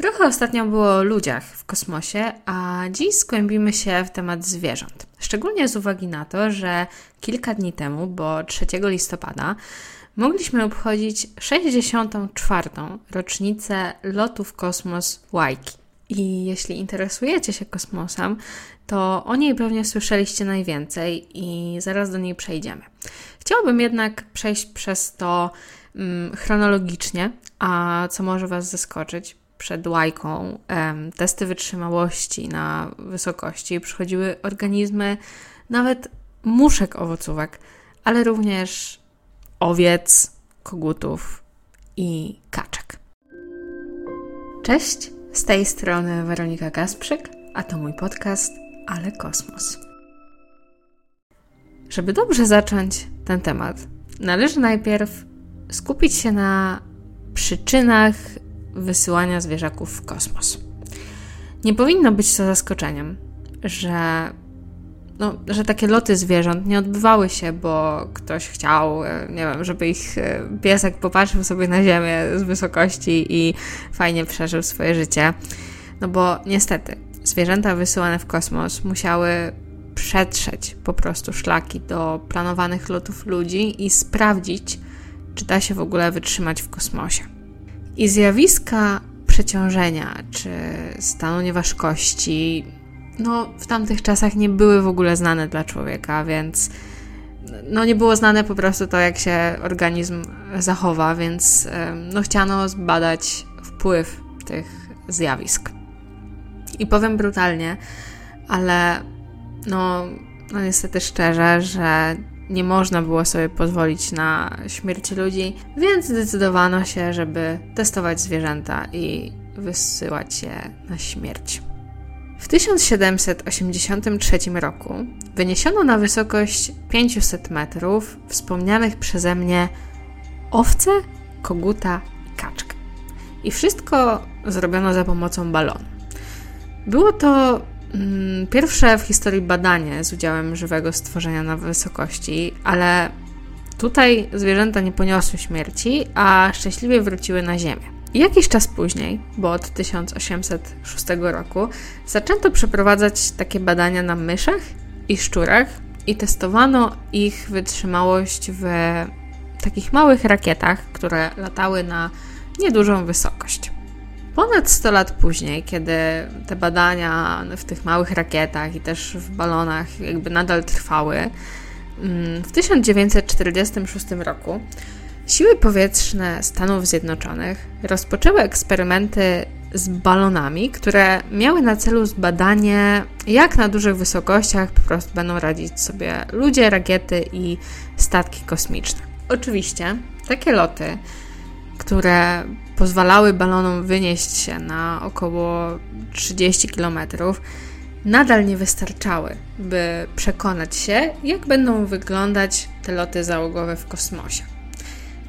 Trochę ostatnio było o ludziach w kosmosie, a dziś skłębimy się w temat zwierząt. Szczególnie z uwagi na to, że kilka dni temu, bo 3 listopada, mogliśmy obchodzić 64. rocznicę lotu w kosmos Waiki. I jeśli interesujecie się kosmosem, to o niej pewnie słyszeliście najwięcej i zaraz do niej przejdziemy. Chciałabym jednak przejść przez to mm, chronologicznie, a co może Was zaskoczyć, przed łajką testy wytrzymałości na wysokości przychodziły organizmy nawet muszek owocówek, ale również owiec, kogutów i kaczek. Cześć, z tej strony Weronika Gasprzyk, a to mój podcast Ale Kosmos. Żeby dobrze zacząć ten temat, należy najpierw skupić się na przyczynach wysyłania zwierzaków w kosmos. Nie powinno być to zaskoczeniem, że, no, że takie loty zwierząt nie odbywały się, bo ktoś chciał, e, nie wiem, żeby ich e, piesek popatrzył sobie na Ziemię z wysokości i fajnie przeżył swoje życie. No bo niestety, zwierzęta wysyłane w kosmos musiały przetrzeć po prostu szlaki do planowanych lotów ludzi i sprawdzić, czy da się w ogóle wytrzymać w kosmosie. I zjawiska przeciążenia czy stanu nieważkości, no w tamtych czasach nie były w ogóle znane dla człowieka, więc no nie było znane po prostu to, jak się organizm zachowa, więc no chciano zbadać wpływ tych zjawisk. I powiem brutalnie, ale no, no niestety szczerze, że nie można było sobie pozwolić na śmierć ludzi, więc zdecydowano się, żeby testować zwierzęta i wysyłać je na śmierć. W 1783 roku wyniesiono na wysokość 500 metrów wspomnianych przeze mnie owce, koguta i kaczkę. I wszystko zrobiono za pomocą balonu. Było to pierwsze w historii badanie z udziałem żywego stworzenia na wysokości, ale tutaj zwierzęta nie poniosły śmierci, a szczęśliwie wróciły na Ziemię. Jakiś czas później, bo od 1806 roku, zaczęto przeprowadzać takie badania na myszach i szczurach i testowano ich wytrzymałość w takich małych rakietach, które latały na niedużą wysokość. Ponad 100 lat później, kiedy te badania w tych małych rakietach i też w balonach jakby nadal trwały, mm, w 1946 roku siły powietrzne Stanów Zjednoczonych rozpoczęły eksperymenty z balonami, które miały na celu zbadanie, jak na dużych wysokościach po prostu będą radzić sobie ludzie, rakiety i statki kosmiczne. Oczywiście takie loty które pozwalały balonom wynieść się na około 30 km, nadal nie wystarczały, by przekonać się, jak będą wyglądać te loty załogowe w kosmosie.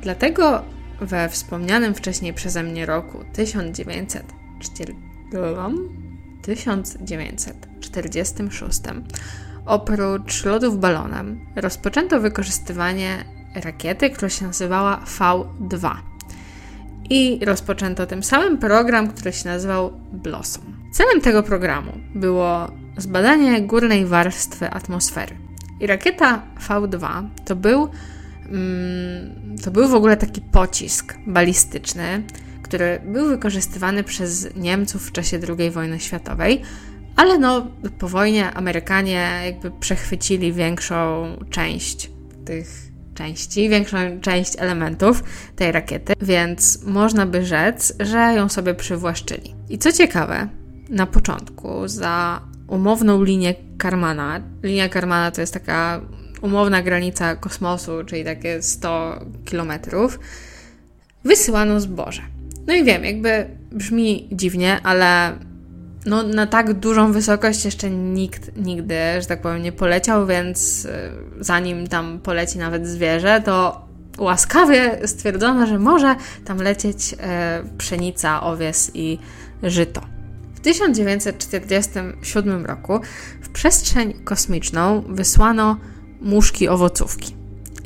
Dlatego we wspomnianym wcześniej przeze mnie roku 1946 oprócz lotów balonem rozpoczęto wykorzystywanie rakiety, która się nazywała V2 i rozpoczęto tym samym program, który się nazywał Blossom. Celem tego programu było zbadanie górnej warstwy atmosfery. I rakieta V2 to był, mm, to był w ogóle taki pocisk balistyczny, który był wykorzystywany przez Niemców w czasie II wojny światowej, ale no, po wojnie Amerykanie jakby przechwycili większą część tych części, większą część elementów tej rakiety, więc można by rzec, że ją sobie przywłaszczyli. I co ciekawe, na początku za umowną linię Karmana, linia Karmana to jest taka umowna granica kosmosu, czyli takie 100 kilometrów, wysyłano zboże. No i wiem, jakby brzmi dziwnie, ale no, na tak dużą wysokość jeszcze nikt nigdy, że tak powiem, nie poleciał, więc e, zanim tam poleci nawet zwierzę, to łaskawie stwierdzono, że może tam lecieć e, pszenica, owies i żyto. W 1947 roku w przestrzeń kosmiczną wysłano muszki owocówki.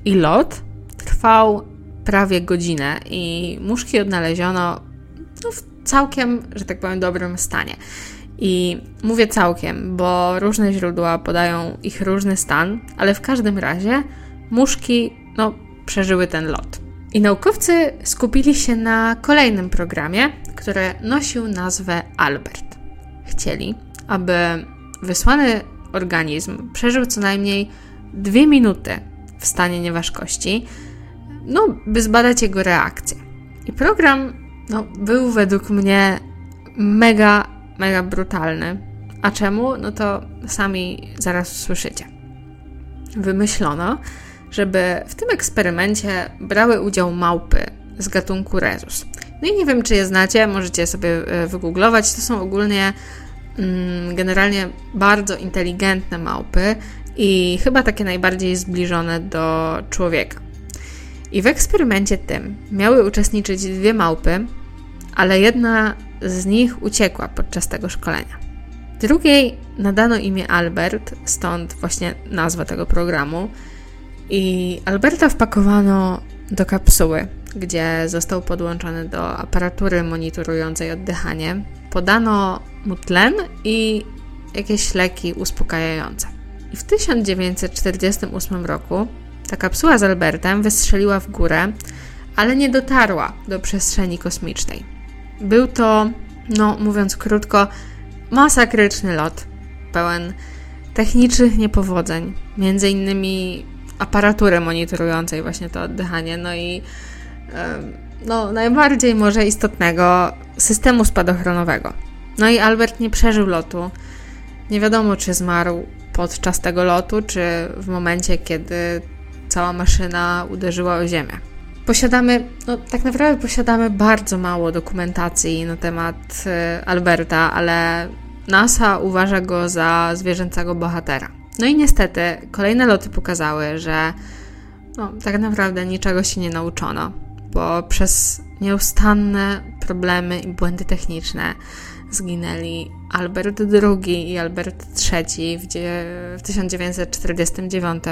I lot trwał prawie godzinę i muszki odnaleziono no, w całkiem, że tak powiem, dobrym stanie. I mówię całkiem, bo różne źródła podają ich różny stan, ale w każdym razie muszki no, przeżyły ten lot. I naukowcy skupili się na kolejnym programie, który nosił nazwę Albert. Chcieli, aby wysłany organizm przeżył co najmniej dwie minuty w stanie nieważkości, no, by zbadać jego reakcję. I program no, był według mnie mega, mega brutalny. A czemu? No to sami zaraz usłyszycie. Wymyślono, żeby w tym eksperymencie brały udział małpy z gatunku Rezus. No i nie wiem, czy je znacie, możecie sobie e, wygooglować. To są ogólnie mm, generalnie bardzo inteligentne małpy i chyba takie najbardziej zbliżone do człowieka. I w eksperymencie tym miały uczestniczyć dwie małpy, ale jedna z nich uciekła podczas tego szkolenia. Drugiej nadano imię Albert, stąd właśnie nazwa tego programu. I Alberta wpakowano do kapsuły, gdzie został podłączony do aparatury monitorującej oddychanie. Podano mu tlen i jakieś leki uspokajające. I w 1948 roku ta kapsuła z Albertem wystrzeliła w górę, ale nie dotarła do przestrzeni kosmicznej. Był to, no mówiąc krótko, masakryczny lot, pełen technicznych niepowodzeń, między innymi aparatury monitorującej właśnie to oddychanie, no i no, najbardziej może istotnego systemu spadochronowego. No i Albert nie przeżył lotu. Nie wiadomo, czy zmarł podczas tego lotu, czy w momencie, kiedy cała maszyna uderzyła o ziemię. Posiadamy, no tak naprawdę posiadamy bardzo mało dokumentacji na temat y, Alberta, ale NASA uważa go za zwierzęcego bohatera. No i niestety kolejne loty pokazały, że no, tak naprawdę niczego się nie nauczono, bo przez nieustanne problemy i błędy techniczne zginęli Albert II i Albert III w 1949.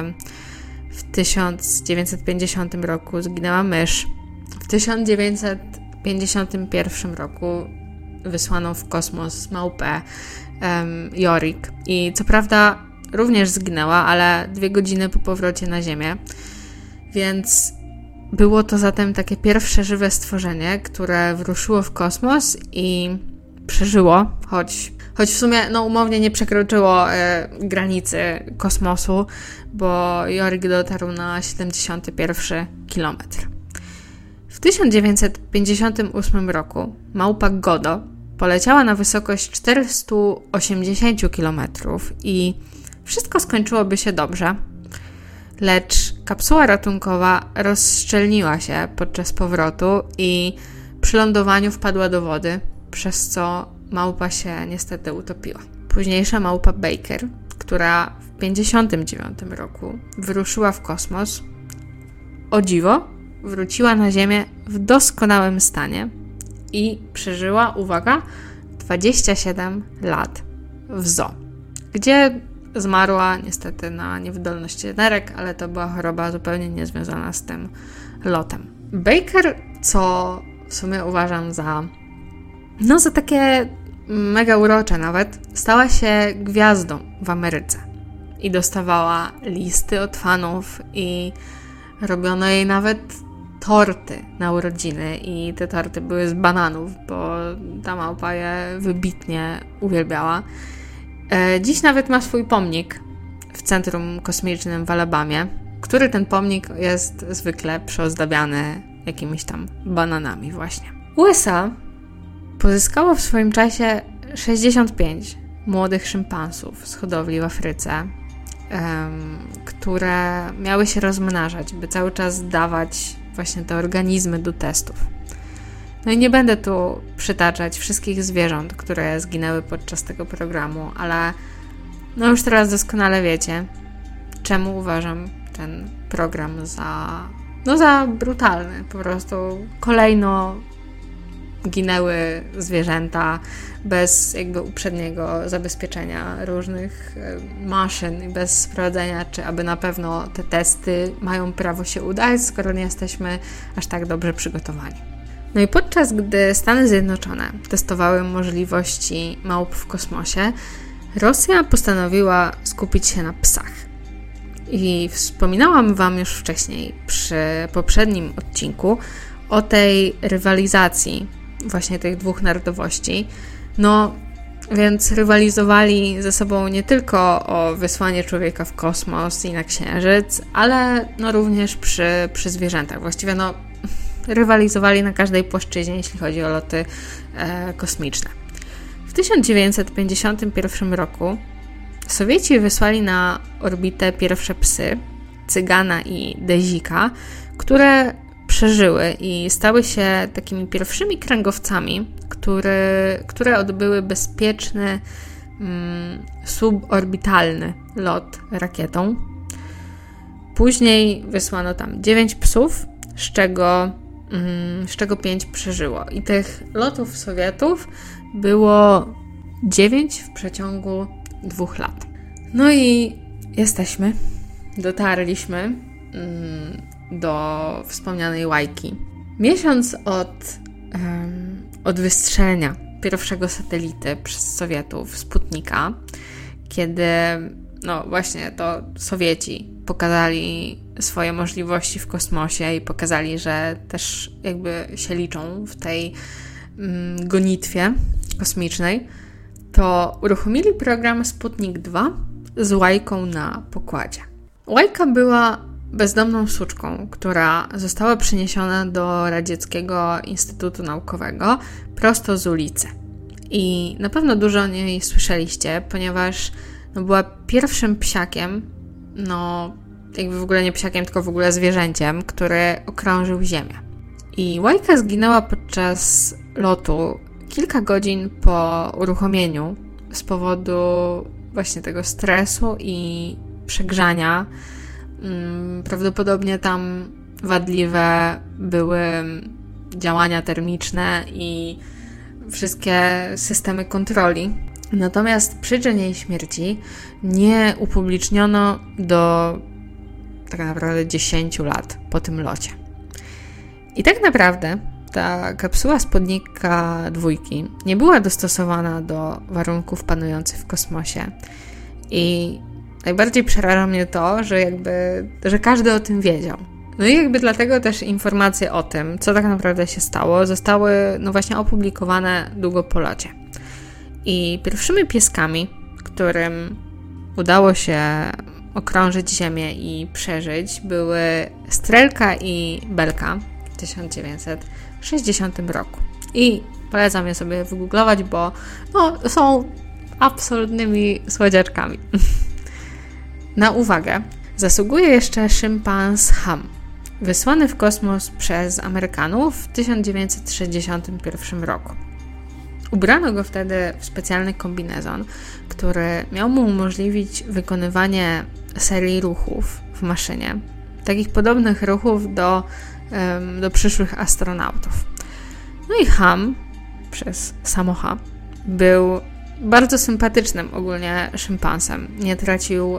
W 1950 roku zginęła mysz. W 1951 roku wysłano w kosmos małpę um, Jorik. I co prawda również zginęła, ale dwie godziny po powrocie na Ziemię. Więc było to zatem takie pierwsze żywe stworzenie, które wruszyło w kosmos i przeżyło, choć, choć w sumie no, umownie nie przekroczyło e, granicy kosmosu, bo Jorik dotarł na 71 kilometr. W 1958 roku małpa Godo poleciała na wysokość 480 km i wszystko skończyłoby się dobrze, lecz kapsuła ratunkowa rozszczelniła się podczas powrotu i przy lądowaniu wpadła do wody, przez co małpa się niestety utopiła. Późniejsza małpa Baker, która w 1959 roku wyruszyła w kosmos, o dziwo wróciła na Ziemię w doskonałym stanie i przeżyła, uwaga, 27 lat w zoo, gdzie zmarła niestety na niewydolność nerek, ale to była choroba zupełnie niezwiązana z tym lotem. Baker, co w sumie uważam za no za takie mega urocze nawet, stała się gwiazdą w Ameryce i dostawała listy od fanów i robiono jej nawet torty na urodziny i te torty były z bananów, bo ta małpa je wybitnie uwielbiała. E, dziś nawet ma swój pomnik w Centrum Kosmicznym w Alabamie, który ten pomnik jest zwykle przyozdabiany jakimiś tam bananami właśnie. USA pozyskało w swoim czasie 65 młodych szympansów z hodowli w Afryce, które miały się rozmnażać, by cały czas dawać właśnie te organizmy do testów. No i nie będę tu przytaczać wszystkich zwierząt, które zginęły podczas tego programu, ale no już teraz doskonale wiecie, czemu uważam ten program za no za brutalny. Po prostu kolejno ginęły zwierzęta bez jakby uprzedniego zabezpieczenia różnych e, maszyn i bez sprawdzenia, czy aby na pewno te testy mają prawo się udać, skoro nie jesteśmy aż tak dobrze przygotowani. No i podczas gdy Stany Zjednoczone testowały możliwości małp w kosmosie, Rosja postanowiła skupić się na psach. I wspominałam Wam już wcześniej przy poprzednim odcinku o tej rywalizacji właśnie tych dwóch narodowości. No, więc rywalizowali ze sobą nie tylko o wysłanie człowieka w kosmos i na księżyc, ale no również przy, przy zwierzętach. Właściwie no, rywalizowali na każdej płaszczyźnie, jeśli chodzi o loty e, kosmiczne. W 1951 roku Sowieci wysłali na orbitę pierwsze psy, Cygana i Dezika, które przeżyły i stały się takimi pierwszymi kręgowcami, które, które odbyły bezpieczny mm, suborbitalny lot rakietą. Później wysłano tam 9 psów, z czego, mm, z czego 5 przeżyło. I tych lotów Sowietów było 9 w przeciągu dwóch lat. No i jesteśmy, dotarliśmy mm, do wspomnianej Łajki. Miesiąc od, um, od wystrzelenia pierwszego satelity przez Sowietów, Sputnika, kiedy no właśnie to Sowieci pokazali swoje możliwości w kosmosie i pokazali, że też jakby się liczą w tej mm, gonitwie kosmicznej, to uruchomili program Sputnik 2 z łajką na pokładzie. Łajka była bezdomną suczką, która została przeniesiona do Radzieckiego Instytutu Naukowego prosto z ulicy. I na pewno dużo o niej słyszeliście, ponieważ no, była pierwszym psiakiem, no jakby w ogóle nie psiakiem, tylko w ogóle zwierzęciem, który okrążył Ziemię. I Łajka zginęła podczas lotu kilka godzin po uruchomieniu z powodu właśnie tego stresu i przegrzania. Mm, prawdopodobnie tam wadliwe były działania termiczne i wszystkie systemy kontroli. Natomiast przyczyn jej śmierci nie upubliczniono do tak naprawdę 10 lat po tym locie. I tak naprawdę ta kapsuła spodnika dwójki nie była dostosowana do warunków panujących w kosmosie. I najbardziej przeraża mnie to, że jakby, że każdy o tym wiedział. No i jakby dlatego też informacje o tym, co tak naprawdę się stało, zostały no właśnie opublikowane długo po locie. I pierwszymi pieskami, którym udało się okrążyć Ziemię i przeżyć, były Strelka i Belka w 1900 60 roku. I polecam je sobie wygooglować, bo no, są absolutnymi słodziaczkami. Na uwagę zasługuje jeszcze szympans Ham, wysłany w kosmos przez Amerykanów w 1961 roku. Ubrano go wtedy w specjalny kombinezon, który miał mu umożliwić wykonywanie serii ruchów w maszynie, takich podobnych ruchów do do przyszłych astronautów. No i Ham, przez samocha, był bardzo sympatycznym ogólnie szympansem. Nie tracił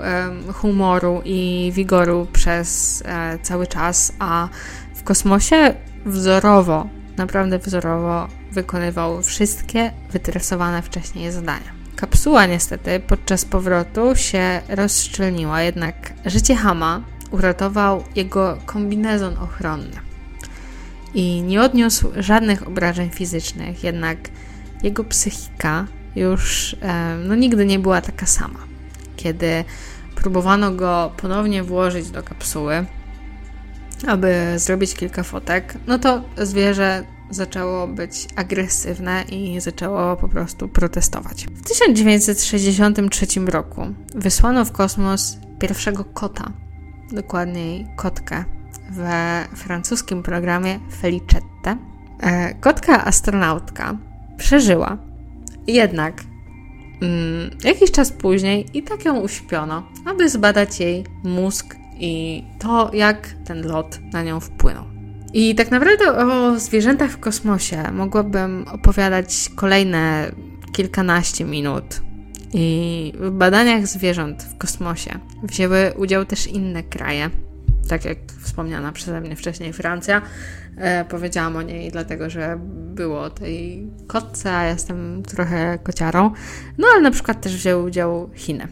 humoru i wigoru przez e, cały czas, a w kosmosie wzorowo, naprawdę wzorowo wykonywał wszystkie wytresowane wcześniej zadania. Kapsuła niestety podczas powrotu się rozszczelniła, jednak życie Hama uratował jego kombinezon ochronny. I nie odniósł żadnych obrażeń fizycznych, jednak jego psychika już no, nigdy nie była taka sama. Kiedy próbowano go ponownie włożyć do kapsuły, aby zrobić kilka fotek, no to zwierzę zaczęło być agresywne i zaczęło po prostu protestować. W 1963 roku wysłano w kosmos pierwszego kota dokładniej kotkę, we francuskim programie Felicette. E, kotka astronautka przeżyła, jednak mm, jakiś czas później i tak ją uśpiono, aby zbadać jej mózg i to, jak ten lot na nią wpłynął. I tak naprawdę o zwierzętach w kosmosie mogłabym opowiadać kolejne kilkanaście minut, i w badaniach zwierząt w kosmosie wzięły udział też inne kraje. tak jak wspomniana przeze mnie wcześniej Francja. E, powiedziałam o niej dlatego, że było o tej kotce, a jestem trochę kociarą. No ale na przykład też wzięły udział Chiny.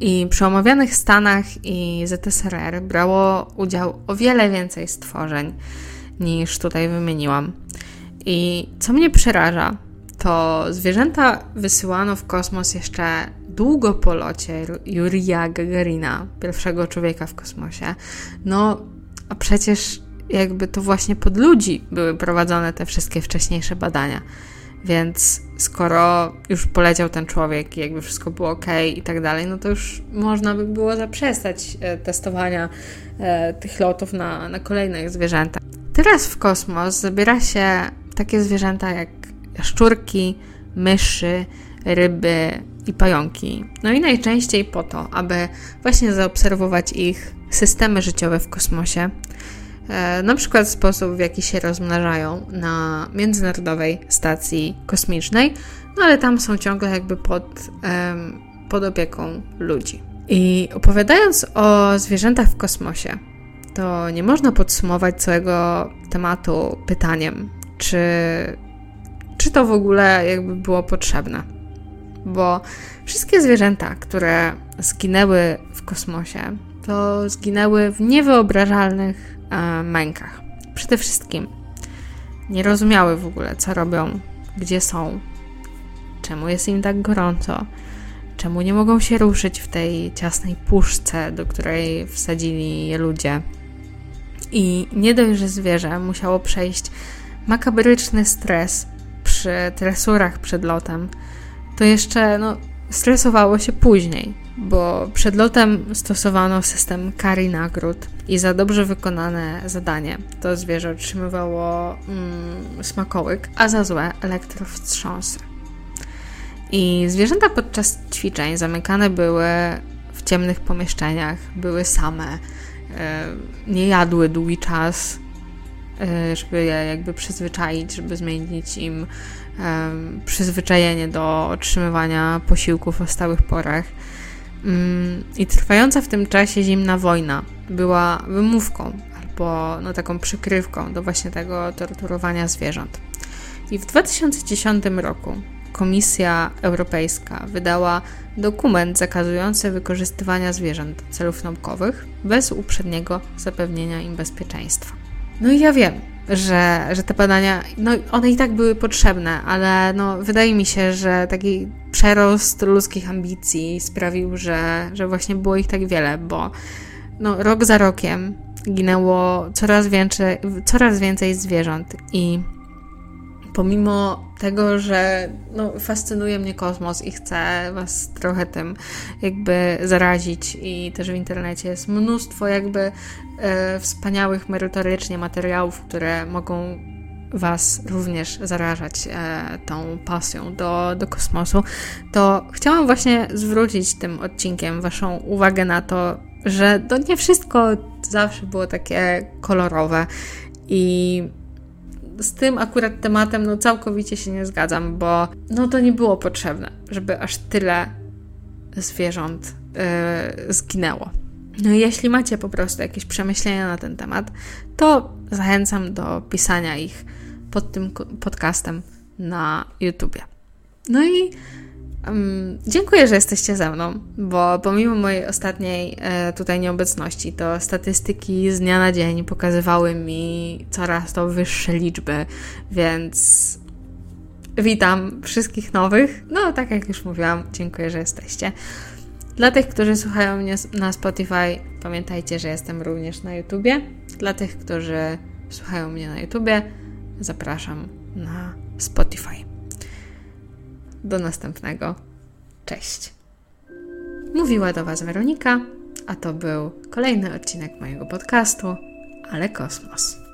I przy omawianych Stanach i ZSRR brało udział o wiele więcej stworzeń niż tutaj wymieniłam. I co mnie przeraża, to zwierzęta wysyłano w kosmos jeszcze długo po locie Jurija Gagarina, pierwszego człowieka w kosmosie. No, a przecież jakby to właśnie pod ludzi były prowadzone te wszystkie wcześniejsze badania. Więc skoro już poleciał ten człowiek i jakby wszystko było ok i tak dalej, no to już można by było zaprzestać e, testowania e, tych lotów na, na kolejnych zwierzętach. Teraz w kosmos zabiera się takie zwierzęta jak szczurki, myszy, ryby i pająki. No i najczęściej po to, aby właśnie zaobserwować ich systemy życiowe w kosmosie, na przykład sposób, w jaki się rozmnażają na Międzynarodowej Stacji Kosmicznej, no ale tam są ciągle jakby pod, pod opieką ludzi. I opowiadając o zwierzętach w kosmosie, to nie można podsumować całego tematu pytaniem, czy, czy to w ogóle jakby było potrzebne. Bo wszystkie zwierzęta, które zginęły w kosmosie, to zginęły w niewyobrażalnych e, mękach. Przede wszystkim nie rozumiały w ogóle, co robią, gdzie są, czemu jest im tak gorąco, czemu nie mogą się ruszyć w tej ciasnej puszce, do której wsadzili je ludzie. I nie dość, że zwierzę musiało przejść makabryczny stres przy tresurach przed lotem, to jeszcze no, stresowało się później, bo przed lotem stosowano system kar i nagród i za dobrze wykonane zadanie to zwierzę otrzymywało mm, smakołyk, a za złe elektrowstrząsy. I zwierzęta podczas ćwiczeń zamykane były w ciemnych pomieszczeniach, były same, E, nie jadły długi czas, e, żeby je jakby przyzwyczaić, żeby zmienić im e, przyzwyczajenie do otrzymywania posiłków o stałych porach. Mm, I trwająca w tym czasie zimna wojna była wymówką albo no, taką przykrywką do właśnie tego torturowania zwierząt. I w 2010 roku Komisja Europejska wydała dokument zakazujący wykorzystywania zwierząt do celów naukowych bez uprzedniego zapewnienia im bezpieczeństwa. No i ja wiem, że, że te badania, no one i tak były potrzebne, ale no, wydaje mi się, że taki przerost ludzkich ambicji sprawił, że, że właśnie było ich tak wiele, bo no, rok za rokiem ginęło coraz więcej, coraz więcej zwierząt i pomimo tego, że no, fascynuje mnie kosmos i chcę Was trochę tym jakby zarazić i też w internecie jest mnóstwo jakby e, wspaniałych merytorycznie materiałów, które mogą Was również zarażać e, tą pasją do, do kosmosu, to chciałam właśnie zwrócić tym odcinkiem Waszą uwagę na to, że to nie wszystko zawsze było takie kolorowe i z tym akurat tematem no całkowicie się nie zgadzam, bo no to nie było potrzebne, żeby aż tyle zwierząt yy, zginęło. No jeśli macie po prostu jakieś przemyślenia na ten temat, to zachęcam do pisania ich pod tym podcastem na YouTubie. No i Um, dziękuję, że jesteście ze mną, bo pomimo mojej ostatniej e, tutaj nieobecności, to statystyki z dnia na dzień pokazywały mi coraz to wyższe liczby, więc witam wszystkich nowych. No, tak jak już mówiłam, dziękuję, że jesteście. Dla tych, którzy słuchają mnie na Spotify, pamiętajcie, że jestem również na YouTubie. Dla tych, którzy słuchają mnie na YouTubie, zapraszam na Spotify. Do następnego. Cześć. Mówiła do Was Weronika, a to był kolejny odcinek mojego podcastu, ale kosmos.